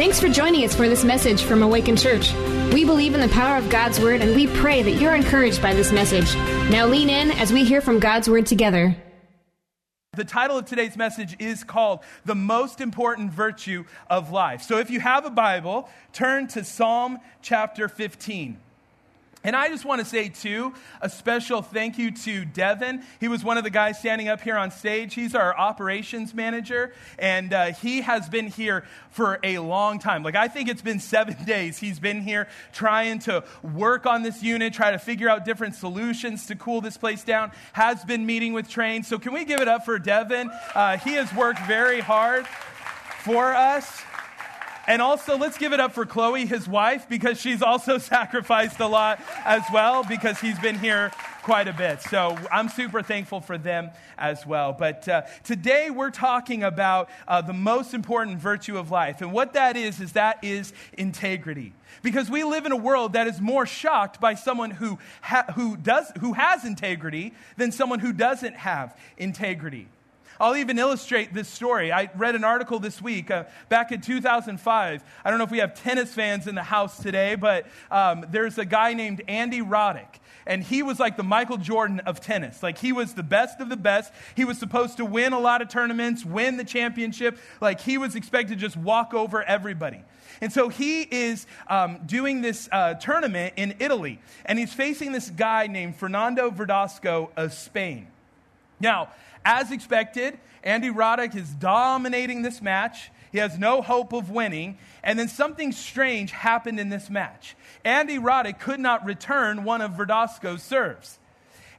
Thanks for joining us for this message from Awakened Church. We believe in the power of God's Word and we pray that you're encouraged by this message. Now lean in as we hear from God's Word together. The title of today's message is called The Most Important Virtue of Life. So if you have a Bible, turn to Psalm chapter 15. And I just want to say, too, a special thank you to Devin. He was one of the guys standing up here on stage. He's our operations manager, and uh, he has been here for a long time. Like, I think it's been seven days he's been here trying to work on this unit, try to figure out different solutions to cool this place down, has been meeting with trains. So, can we give it up for Devin? Uh, he has worked very hard for us. And also, let's give it up for Chloe, his wife, because she's also sacrificed a lot as well, because he's been here quite a bit. So I'm super thankful for them as well. But uh, today we're talking about uh, the most important virtue of life. And what that is, is that is integrity. Because we live in a world that is more shocked by someone who, ha- who, does, who has integrity than someone who doesn't have integrity. I'll even illustrate this story. I read an article this week uh, back in 2005. I don't know if we have tennis fans in the house today, but um, there's a guy named Andy Roddick. And he was like the Michael Jordan of tennis. Like, he was the best of the best. He was supposed to win a lot of tournaments, win the championship. Like, he was expected to just walk over everybody. And so he is um, doing this uh, tournament in Italy, and he's facing this guy named Fernando Verdasco of Spain. Now, as expected, Andy Roddick is dominating this match. He has no hope of winning. And then something strange happened in this match. Andy Roddick could not return one of Verdasco's serves.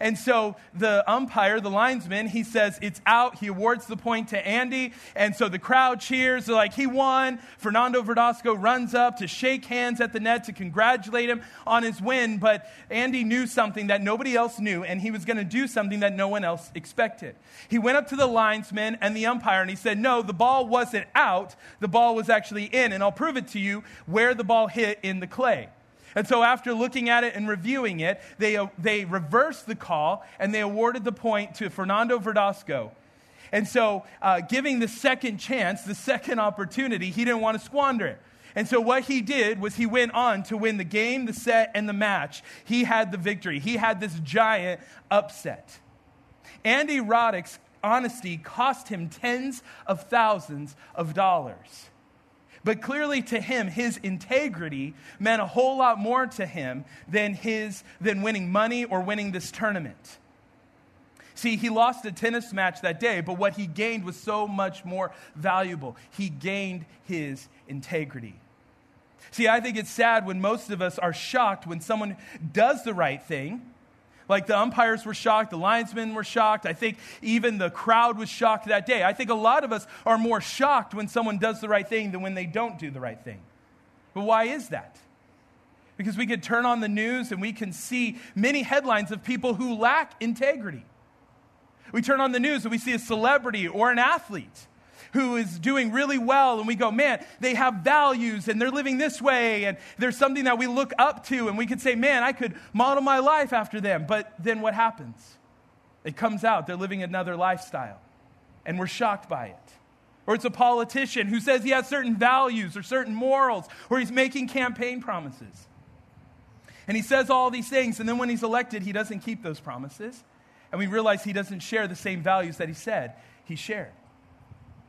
And so the umpire, the linesman, he says it's out. He awards the point to Andy. And so the crowd cheers. They're like, he won. Fernando Verdasco runs up to shake hands at the net to congratulate him on his win. But Andy knew something that nobody else knew, and he was going to do something that no one else expected. He went up to the linesman and the umpire, and he said, No, the ball wasn't out. The ball was actually in. And I'll prove it to you where the ball hit in the clay. And so, after looking at it and reviewing it, they, uh, they reversed the call and they awarded the point to Fernando Verdasco. And so, uh, giving the second chance, the second opportunity, he didn't want to squander it. And so, what he did was he went on to win the game, the set, and the match. He had the victory, he had this giant upset. Andy Roddick's honesty cost him tens of thousands of dollars. But clearly to him, his integrity meant a whole lot more to him than, his, than winning money or winning this tournament. See, he lost a tennis match that day, but what he gained was so much more valuable. He gained his integrity. See, I think it's sad when most of us are shocked when someone does the right thing like the umpires were shocked, the linesmen were shocked. I think even the crowd was shocked that day. I think a lot of us are more shocked when someone does the right thing than when they don't do the right thing. But why is that? Because we could turn on the news and we can see many headlines of people who lack integrity. We turn on the news and we see a celebrity or an athlete who is doing really well, and we go, man, they have values and they're living this way, and there's something that we look up to, and we could say, man, I could model my life after them. But then what happens? It comes out, they're living another lifestyle, and we're shocked by it. Or it's a politician who says he has certain values or certain morals, or he's making campaign promises. And he says all these things, and then when he's elected, he doesn't keep those promises. And we realize he doesn't share the same values that he said he shared.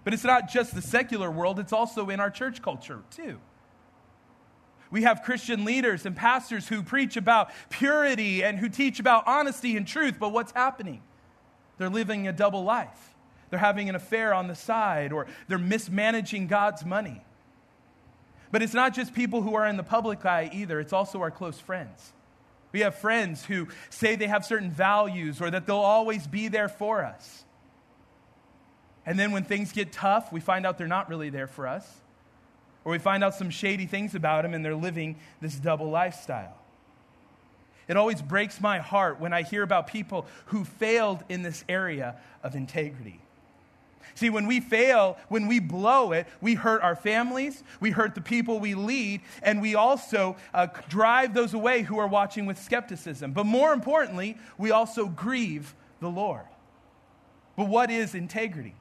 But it's not just the secular world, it's also in our church culture, too. We have Christian leaders and pastors who preach about purity and who teach about honesty and truth, but what's happening? They're living a double life. They're having an affair on the side, or they're mismanaging God's money. But it's not just people who are in the public eye either, it's also our close friends. We have friends who say they have certain values or that they'll always be there for us. And then when things get tough, we find out they're not really there for us. Or we find out some shady things about them and they're living this double lifestyle. It always breaks my heart when I hear about people who failed in this area of integrity. See, when we fail, when we blow it, we hurt our families, we hurt the people we lead, and we also uh, drive those away who are watching with skepticism. But more importantly, we also grieve the Lord. But what is integrity?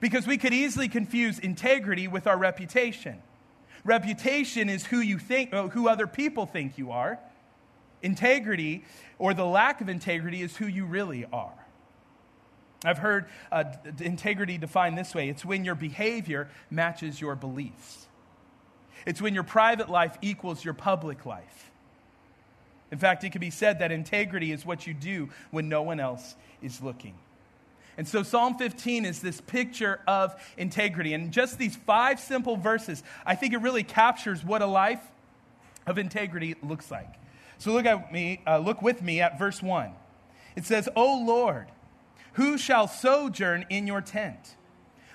Because we could easily confuse integrity with our reputation. reputation is who you think, uh, who other people think you are. Integrity, or the lack of integrity, is who you really are. I've heard uh, integrity defined this way it's when your behavior matches your beliefs, it's when your private life equals your public life. In fact, it can be said that integrity is what you do when no one else is looking. And so Psalm 15 is this picture of integrity. And just these five simple verses, I think it really captures what a life of integrity looks like. So look at me, uh, look with me at verse 1. It says, "O Lord, who shall sojourn in your tent?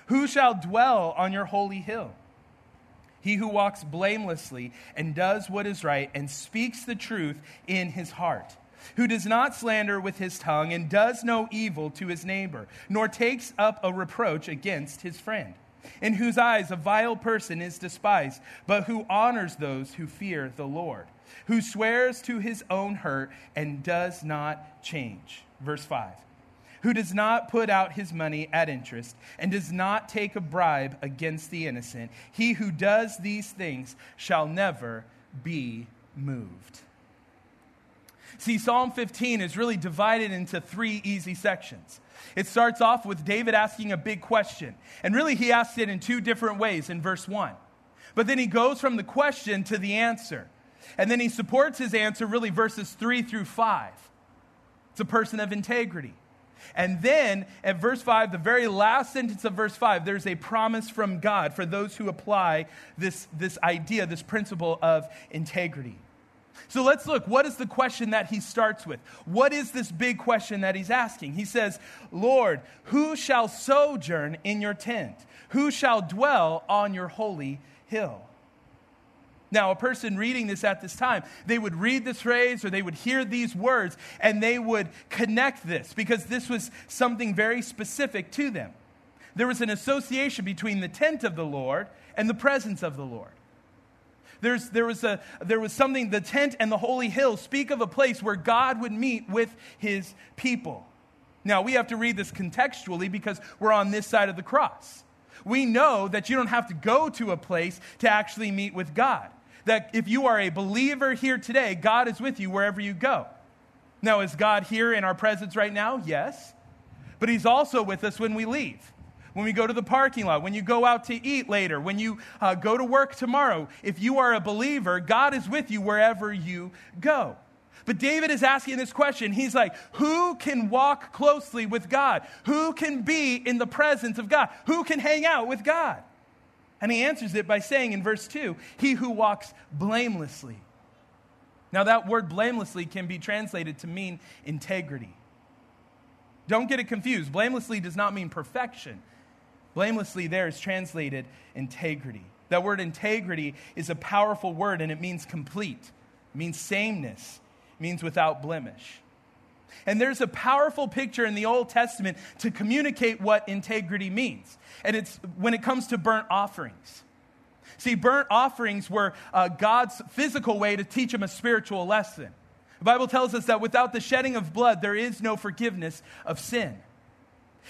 Who shall dwell on your holy hill?" He who walks blamelessly and does what is right and speaks the truth in his heart who does not slander with his tongue and does no evil to his neighbor, nor takes up a reproach against his friend, in whose eyes a vile person is despised, but who honors those who fear the Lord, who swears to his own hurt and does not change. Verse 5 who does not put out his money at interest and does not take a bribe against the innocent. He who does these things shall never be moved. See, Psalm 15 is really divided into three easy sections. It starts off with David asking a big question. And really, he asks it in two different ways in verse 1. But then he goes from the question to the answer. And then he supports his answer, really, verses 3 through 5. It's a person of integrity. And then at verse 5, the very last sentence of verse 5, there's a promise from God for those who apply this, this idea, this principle of integrity. So let's look. What is the question that he starts with? What is this big question that he's asking? He says, Lord, who shall sojourn in your tent? Who shall dwell on your holy hill? Now, a person reading this at this time, they would read this phrase or they would hear these words and they would connect this because this was something very specific to them. There was an association between the tent of the Lord and the presence of the Lord. There's, there, was a, there was something, the tent and the holy hill speak of a place where God would meet with his people. Now, we have to read this contextually because we're on this side of the cross. We know that you don't have to go to a place to actually meet with God. That if you are a believer here today, God is with you wherever you go. Now, is God here in our presence right now? Yes. But He's also with us when we leave when we go to the parking lot, when you go out to eat later, when you uh, go to work tomorrow. If you are a believer, God is with you wherever you go. But David is asking this question. He's like, Who can walk closely with God? Who can be in the presence of God? Who can hang out with God? And he answers it by saying in verse 2 He who walks blamelessly. Now, that word blamelessly can be translated to mean integrity. Don't get it confused. Blamelessly does not mean perfection, Blamelessly there is translated integrity. That word integrity is a powerful word and it means complete, it means sameness, it means without blemish. And there's a powerful picture in the Old Testament to communicate what integrity means. And it's when it comes to burnt offerings. See, burnt offerings were uh, God's physical way to teach him a spiritual lesson. The Bible tells us that without the shedding of blood, there is no forgiveness of sin.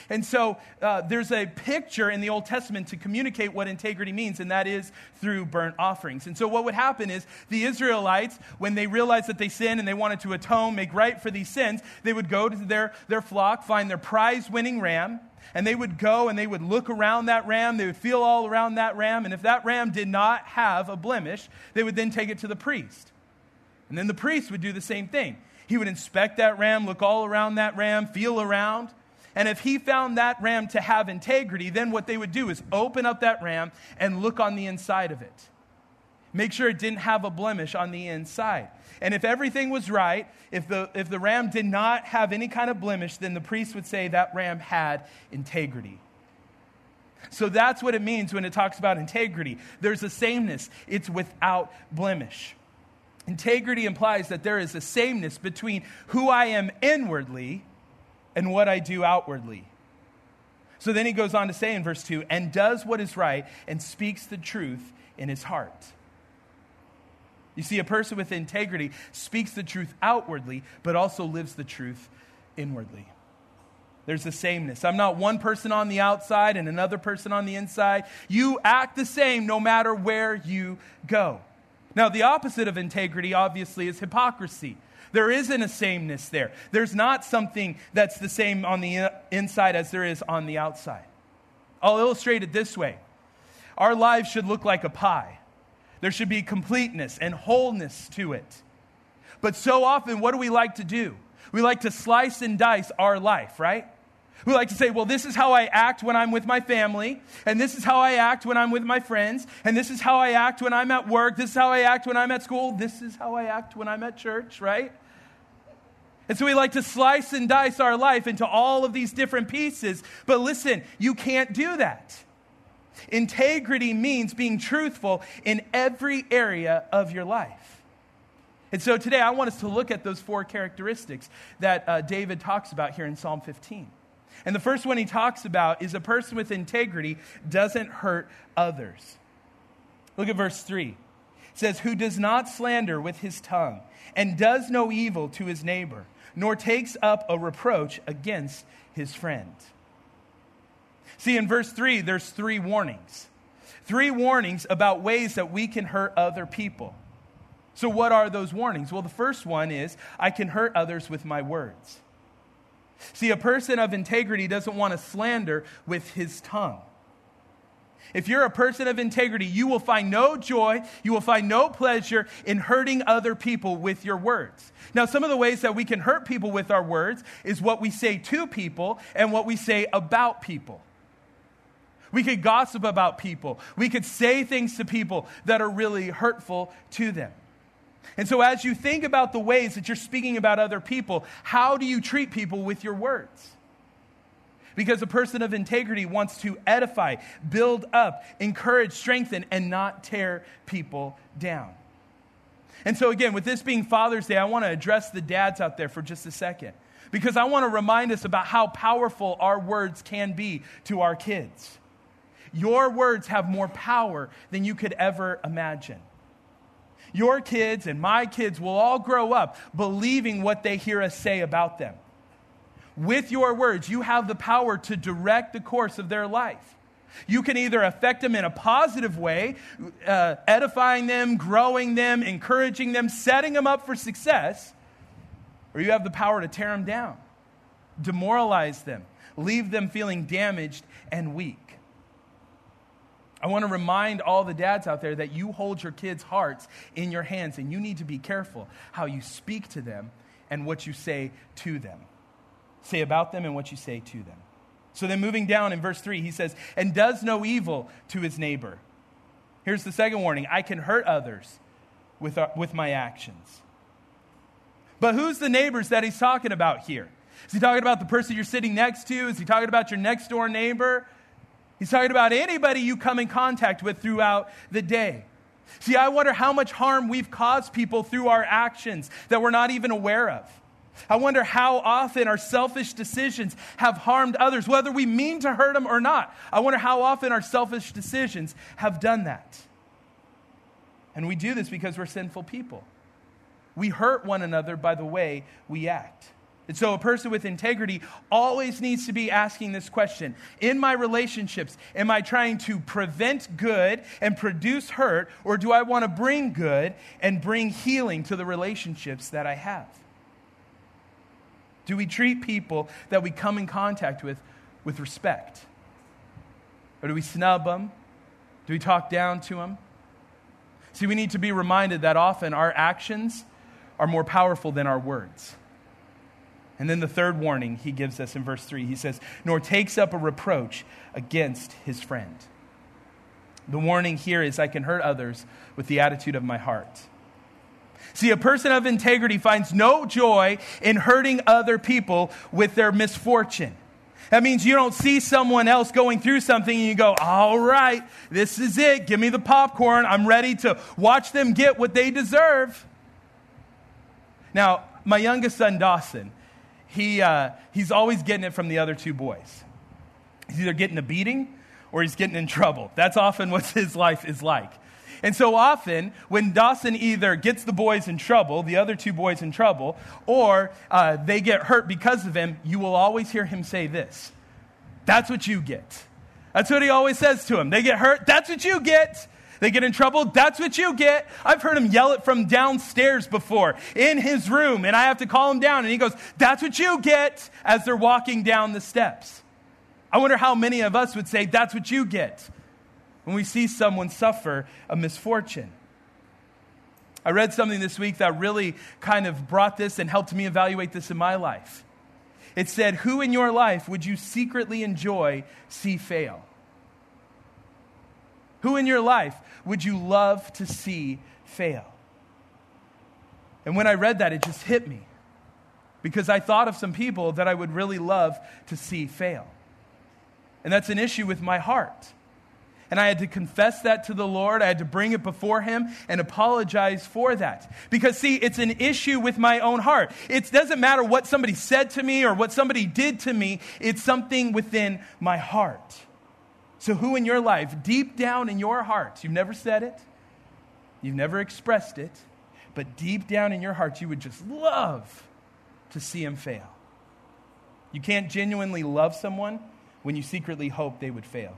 And so uh, there's a picture in the Old Testament to communicate what integrity means, and that is through burnt offerings. And so what would happen is the Israelites, when they realized that they sinned and they wanted to atone, make right for these sins, they would go to their, their flock, find their prize winning ram, and they would go and they would look around that ram. They would feel all around that ram. And if that ram did not have a blemish, they would then take it to the priest. And then the priest would do the same thing. He would inspect that ram, look all around that ram, feel around. And if he found that ram to have integrity, then what they would do is open up that ram and look on the inside of it. Make sure it didn't have a blemish on the inside. And if everything was right, if the, if the ram did not have any kind of blemish, then the priest would say that ram had integrity. So that's what it means when it talks about integrity. There's a sameness, it's without blemish. Integrity implies that there is a sameness between who I am inwardly and what I do outwardly. So then he goes on to say in verse 2 and does what is right and speaks the truth in his heart. You see, a person with integrity speaks the truth outwardly, but also lives the truth inwardly. There's a sameness. I'm not one person on the outside and another person on the inside. You act the same no matter where you go. Now, the opposite of integrity, obviously, is hypocrisy. There isn't a sameness there. There's not something that's the same on the uh, inside as there is on the outside. I'll illustrate it this way Our lives should look like a pie, there should be completeness and wholeness to it. But so often, what do we like to do? We like to slice and dice our life, right? We like to say, well, this is how I act when I'm with my family, and this is how I act when I'm with my friends, and this is how I act when I'm at work, this is how I act when I'm at school, this is how I act when I'm at church, right? And so we like to slice and dice our life into all of these different pieces. But listen, you can't do that. Integrity means being truthful in every area of your life. And so today I want us to look at those four characteristics that uh, David talks about here in Psalm 15. And the first one he talks about is a person with integrity doesn't hurt others. Look at verse 3. It says, Who does not slander with his tongue and does no evil to his neighbor, nor takes up a reproach against his friend. See, in verse 3, there's three warnings. Three warnings about ways that we can hurt other people. So, what are those warnings? Well, the first one is I can hurt others with my words. See, a person of integrity doesn't want to slander with his tongue. If you're a person of integrity, you will find no joy, you will find no pleasure in hurting other people with your words. Now, some of the ways that we can hurt people with our words is what we say to people and what we say about people. We could gossip about people. We could say things to people that are really hurtful to them. And so, as you think about the ways that you're speaking about other people, how do you treat people with your words? Because a person of integrity wants to edify, build up, encourage, strengthen, and not tear people down. And so, again, with this being Father's Day, I want to address the dads out there for just a second. Because I want to remind us about how powerful our words can be to our kids. Your words have more power than you could ever imagine. Your kids and my kids will all grow up believing what they hear us say about them. With your words, you have the power to direct the course of their life. You can either affect them in a positive way, uh, edifying them, growing them, encouraging them, setting them up for success, or you have the power to tear them down, demoralize them, leave them feeling damaged and weak. I want to remind all the dads out there that you hold your kids' hearts in your hands and you need to be careful how you speak to them and what you say to them. Say about them and what you say to them. So then, moving down in verse 3, he says, and does no evil to his neighbor. Here's the second warning I can hurt others with, our, uh, with my actions. But who's the neighbors that he's talking about here? Is he talking about the person you're sitting next to? Is he talking about your next door neighbor? He's talking about anybody you come in contact with throughout the day. See, I wonder how much harm we've caused people through our actions that we're not even aware of. I wonder how often our selfish decisions have harmed others, whether we mean to hurt them or not. I wonder how often our selfish decisions have done that. And we do this because we're sinful people. We hurt one another by the way we act. And so, a person with integrity always needs to be asking this question In my relationships, am I trying to prevent good and produce hurt, or do I want to bring good and bring healing to the relationships that I have? Do we treat people that we come in contact with with respect? Or do we snub them? Do we talk down to them? See, we need to be reminded that often our actions are more powerful than our words. And then the third warning he gives us in verse 3 he says, Nor takes up a reproach against his friend. The warning here is I can hurt others with the attitude of my heart. See, a person of integrity finds no joy in hurting other people with their misfortune. That means you don't see someone else going through something and you go, all right, this is it. Give me the popcorn. I'm ready to watch them get what they deserve. Now, my youngest son, Dawson, he, uh, he's always getting it from the other two boys. He's either getting a beating or he's getting in trouble. That's often what his life is like. And so often, when Dawson either gets the boys in trouble, the other two boys in trouble, or uh, they get hurt because of him, you will always hear him say this That's what you get. That's what he always says to them. They get hurt, that's what you get. They get in trouble, that's what you get. I've heard him yell it from downstairs before in his room, and I have to call him down, and he goes, That's what you get as they're walking down the steps. I wonder how many of us would say, That's what you get when we see someone suffer a misfortune. I read something this week that really kind of brought this and helped me evaluate this in my life. It said, Who in your life would you secretly enjoy see fail? Who in your life would you love to see fail? And when I read that, it just hit me because I thought of some people that I would really love to see fail. And that's an issue with my heart. And I had to confess that to the Lord. I had to bring it before Him and apologize for that. Because, see, it's an issue with my own heart. It doesn't matter what somebody said to me or what somebody did to me, it's something within my heart. So, who in your life, deep down in your heart, you've never said it, you've never expressed it, but deep down in your heart, you would just love to see him fail? You can't genuinely love someone when you secretly hope they would fail.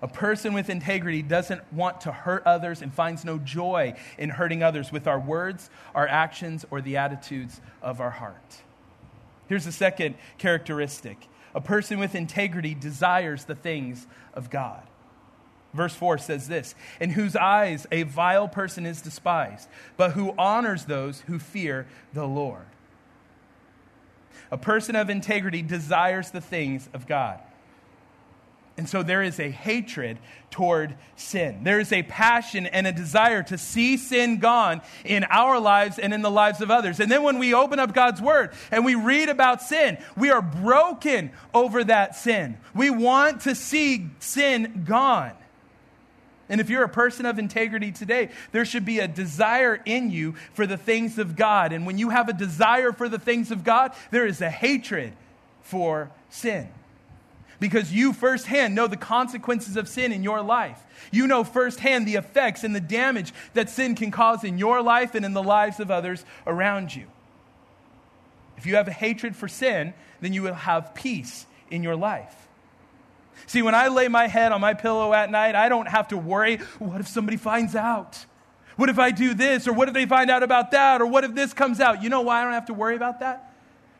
A person with integrity doesn't want to hurt others and finds no joy in hurting others with our words, our actions, or the attitudes of our heart. Here's the second characteristic a person with integrity desires the things of God. Verse 4 says this In whose eyes a vile person is despised, but who honors those who fear the Lord. A person of integrity desires the things of God. And so there is a hatred toward sin. There is a passion and a desire to see sin gone in our lives and in the lives of others. And then when we open up God's word and we read about sin, we are broken over that sin. We want to see sin gone. And if you're a person of integrity today, there should be a desire in you for the things of God. And when you have a desire for the things of God, there is a hatred for sin because you firsthand know the consequences of sin in your life. You know firsthand the effects and the damage that sin can cause in your life and in the lives of others around you. If you have a hatred for sin, then you will have peace in your life. See, when I lay my head on my pillow at night, I don't have to worry what if somebody finds out? What if I do this? Or what if they find out about that? Or what if this comes out? You know why I don't have to worry about that?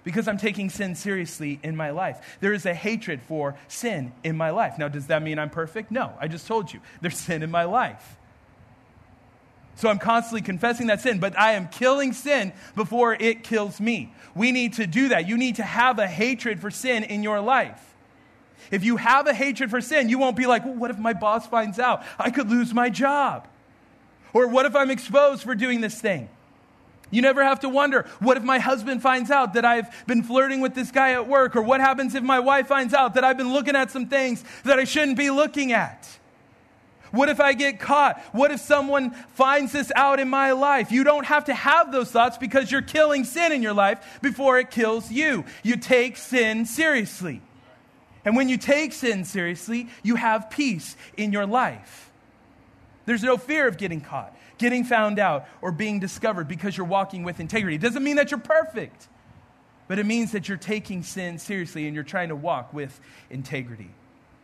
Because I'm taking sin seriously in my life. There is a hatred for sin in my life. Now, does that mean I'm perfect? No. I just told you there's sin in my life. So I'm constantly confessing that sin, but I am killing sin before it kills me. We need to do that. You need to have a hatred for sin in your life. If you have a hatred for sin, you won't be like, well, what if my boss finds out? I could lose my job. Or what if I'm exposed for doing this thing? You never have to wonder, what if my husband finds out that I've been flirting with this guy at work? Or what happens if my wife finds out that I've been looking at some things that I shouldn't be looking at? What if I get caught? What if someone finds this out in my life? You don't have to have those thoughts because you're killing sin in your life before it kills you. You take sin seriously. And when you take sin seriously, you have peace in your life. There's no fear of getting caught getting found out, or being discovered because you're walking with integrity. It doesn't mean that you're perfect, but it means that you're taking sin seriously and you're trying to walk with integrity.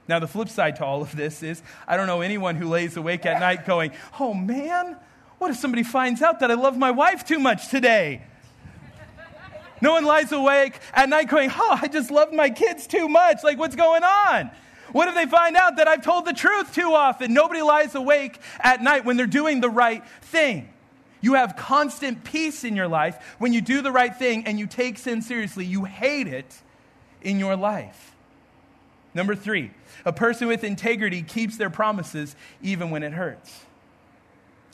Now, the flip side to all of this is I don't know anyone who lays awake at night going, oh man, what if somebody finds out that I love my wife too much today? No one lies awake at night going, oh, I just love my kids too much. Like, what's going on? What if they find out that I've told the truth too often? Nobody lies awake at night when they're doing the right thing. You have constant peace in your life when you do the right thing and you take sin seriously. You hate it in your life. Number three, a person with integrity keeps their promises even when it hurts.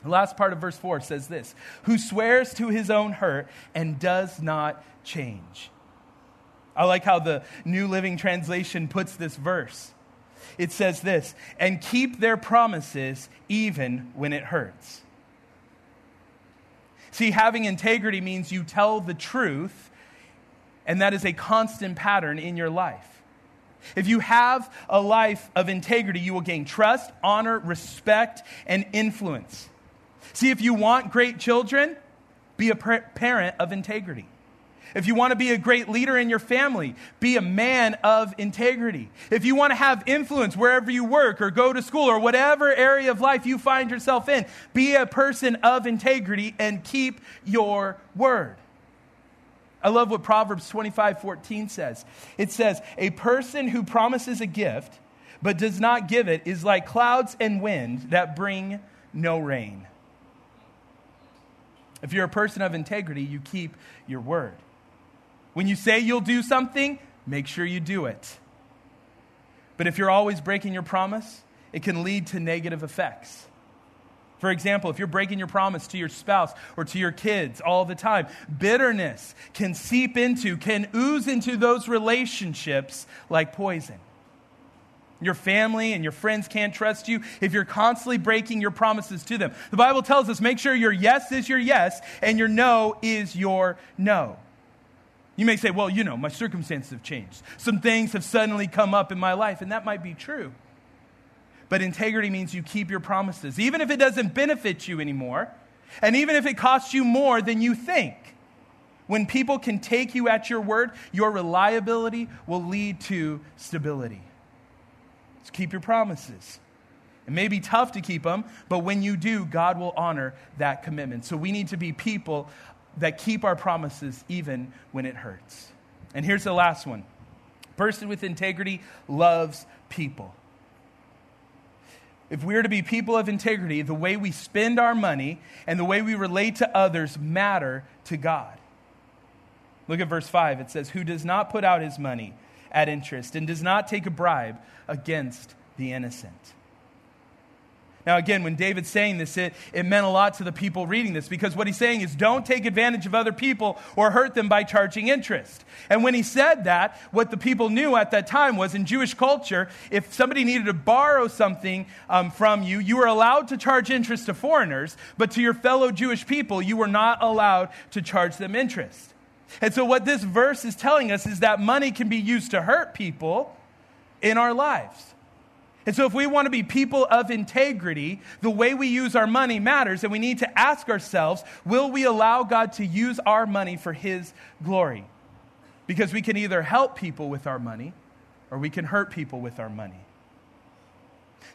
The last part of verse 4 says this Who swears to his own hurt and does not change. I like how the New Living Translation puts this verse it says this and keep their promises even when it hurts. See, having integrity means you tell the truth, and that is a constant pattern in your life. If you have a life of integrity, you will gain trust, honor, respect, and influence. See, if you want great children, be a parent of integrity. If you want to be a great leader in your family, be a man of integrity. If you want to have influence wherever you work or go to school or whatever area of life you find yourself in, be a person of integrity and keep your word. I love what Proverbs 25 14 says. It says, A person who promises a gift but does not give it is like clouds and wind that bring no rain. If you're a person of integrity, you keep your word. When you say you'll do something, make sure you do it. But if you're always breaking your promise, it can lead to negative effects. For example, if you're breaking your promise to your spouse or to your kids all the time, bitterness can seep into, can ooze into those relationships like poison. Your family and your friends can't trust you if you're constantly breaking your promises to them. The Bible tells us make sure your yes is your yes and your no is your no. You may say, well, you know, my circumstances have changed. Some things have suddenly come up in my life, and that might be true. But integrity means you keep your promises, even if it doesn't benefit you anymore, and even if it costs you more than you think. When people can take you at your word, your reliability will lead to stability. So keep your promises. It may be tough to keep them, but when you do, God will honor that commitment. So we need to be people that keep our promises even when it hurts. And here's the last one person with integrity loves people. If we are to be people of integrity, the way we spend our money and the way we relate to others matter to God. Look at verse 5. It says, Who does not put out his money at interest and does not take a bribe against the innocent. Now, again, when David's saying this, it, it meant a lot to the people reading this because what he's saying is don't take advantage of other people or hurt them by charging interest. And when he said that, what the people knew at that time was in Jewish culture, if somebody needed to borrow something um, from you, you were allowed to charge interest to foreigners, but to your fellow Jewish people, you were not allowed to charge them interest. And so, what this verse is telling us is that money can be used to hurt people in our lives. And so, if we want to be people of integrity, the way we use our money matters, and we need to ask ourselves will we allow God to use our money for His glory? Because we can either help people with our money or we can hurt people with our money.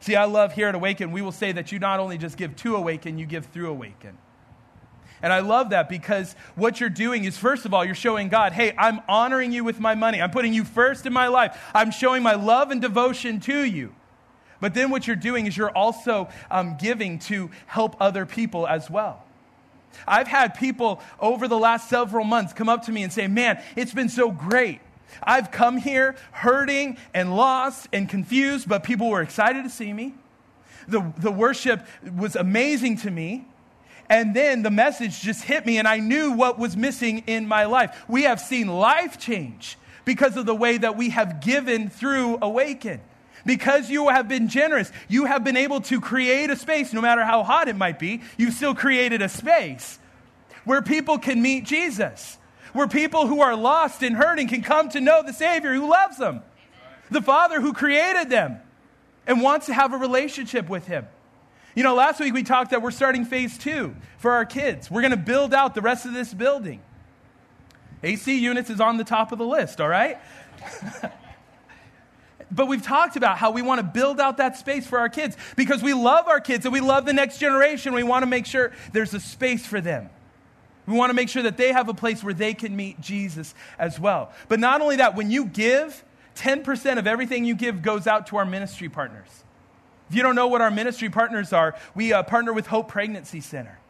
See, I love here at Awaken, we will say that you not only just give to Awaken, you give through Awaken. And I love that because what you're doing is, first of all, you're showing God, hey, I'm honoring you with my money. I'm putting you first in my life. I'm showing my love and devotion to you. But then what you're doing is you're also um, giving to help other people as well. I've had people over the last several months come up to me and say, Man, it's been so great. I've come here hurting and lost and confused, but people were excited to see me. The, the worship was amazing to me. And then the message just hit me, and I knew what was missing in my life. We have seen life change because of the way that we have given through Awaken. Because you have been generous, you have been able to create a space, no matter how hot it might be, you've still created a space where people can meet Jesus, where people who are lost and hurting can come to know the Savior who loves them, the Father who created them and wants to have a relationship with Him. You know, last week we talked that we're starting phase two for our kids. We're going to build out the rest of this building. AC units is on the top of the list, all right? But we've talked about how we want to build out that space for our kids because we love our kids and we love the next generation. We want to make sure there's a space for them. We want to make sure that they have a place where they can meet Jesus as well. But not only that, when you give, 10% of everything you give goes out to our ministry partners. If you don't know what our ministry partners are, we uh, partner with Hope Pregnancy Center.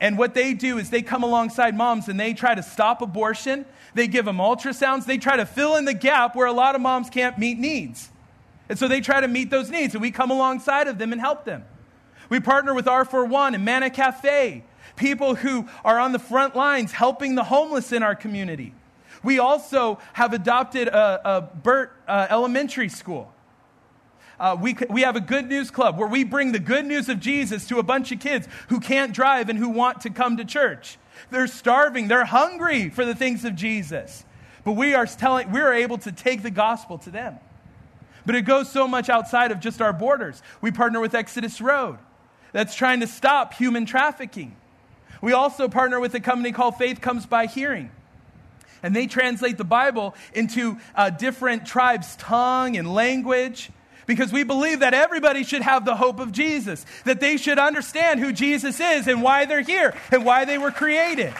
And what they do is they come alongside moms and they try to stop abortion. They give them ultrasounds. They try to fill in the gap where a lot of moms can't meet needs. And so they try to meet those needs, and we come alongside of them and help them. We partner with R41 and Mana Cafe, people who are on the front lines helping the homeless in our community. We also have adopted a, a Burt uh, Elementary School uh, we, we have a good news club where we bring the good news of Jesus to a bunch of kids who can't drive and who want to come to church. They're starving, they're hungry for the things of Jesus. but we are telling we are able to take the gospel to them. But it goes so much outside of just our borders. We partner with Exodus Road that's trying to stop human trafficking. We also partner with a company called Faith Comes by Hearing. And they translate the Bible into uh, different tribes' tongue and language because we believe that everybody should have the hope of Jesus, that they should understand who Jesus is and why they're here and why they were created.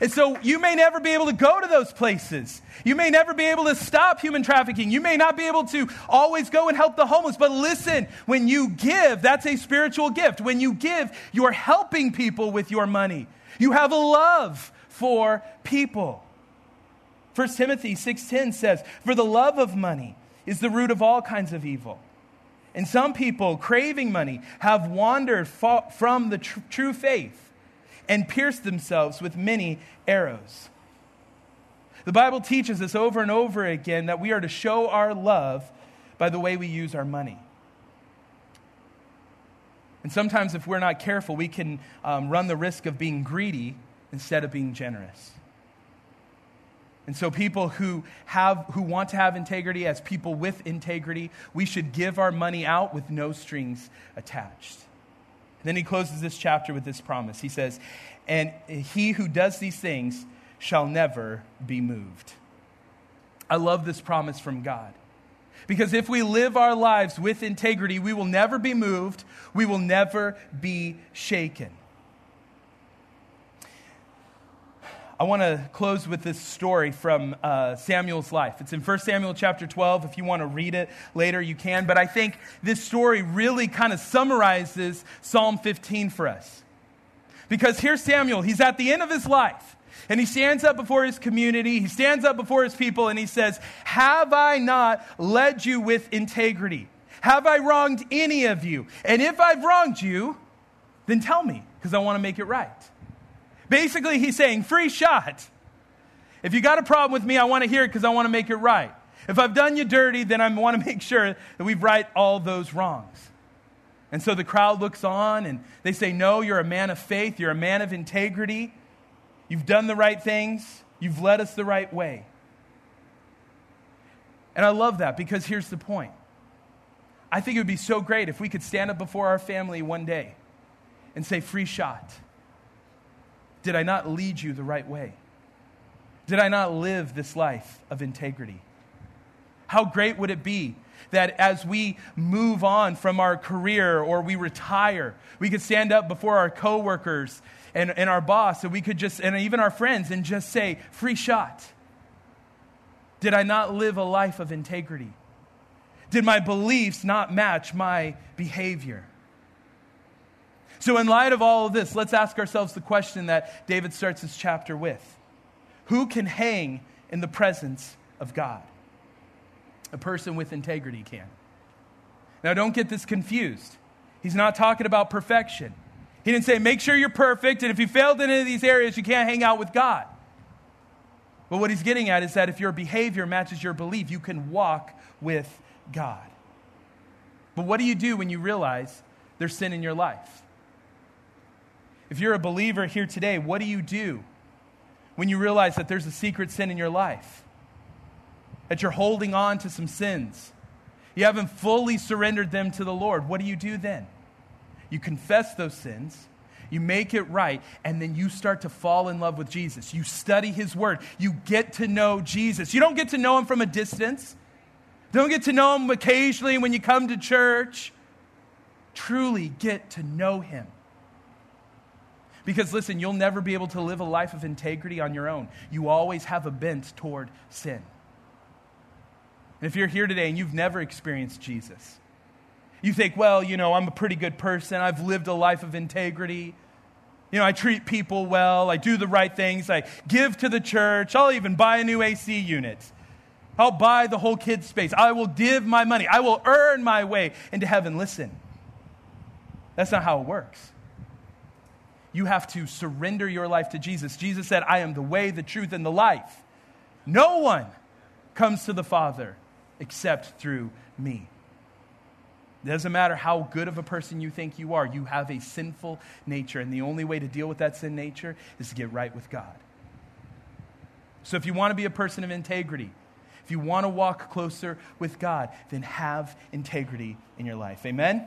And so you may never be able to go to those places. You may never be able to stop human trafficking. You may not be able to always go and help the homeless. But listen, when you give, that's a spiritual gift. When you give, you're helping people with your money. You have a love for people. 1 Timothy 6:10 says, "For the love of money is the root of all kinds of evil." And some people craving money have wandered from the tr- true faith and pierced themselves with many arrows. The Bible teaches us over and over again that we are to show our love by the way we use our money. And sometimes, if we're not careful, we can um, run the risk of being greedy instead of being generous. And so, people who, have, who want to have integrity, as people with integrity, we should give our money out with no strings attached. Then he closes this chapter with this promise. He says, And he who does these things shall never be moved. I love this promise from God. Because if we live our lives with integrity, we will never be moved, we will never be shaken. I want to close with this story from uh, Samuel's life. It's in 1 Samuel chapter 12. If you want to read it later, you can. But I think this story really kind of summarizes Psalm 15 for us. Because here's Samuel, he's at the end of his life. And he stands up before his community, he stands up before his people, and he says, Have I not led you with integrity? Have I wronged any of you? And if I've wronged you, then tell me, because I want to make it right. Basically, he's saying, free shot. If you got a problem with me, I want to hear it because I want to make it right. If I've done you dirty, then I want to make sure that we right all those wrongs. And so the crowd looks on and they say, No, you're a man of faith. You're a man of integrity. You've done the right things. You've led us the right way. And I love that because here's the point. I think it would be so great if we could stand up before our family one day and say, Free shot. Did I not lead you the right way? Did I not live this life of integrity? How great would it be that as we move on from our career or we retire, we could stand up before our coworkers and, and our boss, and we could just, and even our friends, and just say, free shot. Did I not live a life of integrity? Did my beliefs not match my behavior? So, in light of all of this, let's ask ourselves the question that David starts his chapter with Who can hang in the presence of God? A person with integrity can. Now, don't get this confused. He's not talking about perfection. He didn't say, make sure you're perfect, and if you failed in any of these areas, you can't hang out with God. But what he's getting at is that if your behavior matches your belief, you can walk with God. But what do you do when you realize there's sin in your life? If you're a believer here today, what do you do when you realize that there's a secret sin in your life? That you're holding on to some sins. You haven't fully surrendered them to the Lord. What do you do then? You confess those sins, you make it right, and then you start to fall in love with Jesus. You study His Word, you get to know Jesus. You don't get to know Him from a distance, don't get to know Him occasionally when you come to church. Truly get to know Him. Because listen, you'll never be able to live a life of integrity on your own. You always have a bent toward sin. And if you're here today and you've never experienced Jesus, you think, well, you know, I'm a pretty good person. I've lived a life of integrity. You know, I treat people well. I do the right things. I give to the church. I'll even buy a new AC unit. I'll buy the whole kids' space. I will give my money. I will earn my way into heaven. Listen, that's not how it works you have to surrender your life to Jesus. Jesus said, I am the way, the truth, and the life. No one comes to the Father except through me. It doesn't matter how good of a person you think you are, you have a sinful nature, and the only way to deal with that sin nature is to get right with God. So if you want to be a person of integrity, if you want to walk closer with God, then have integrity in your life. Amen?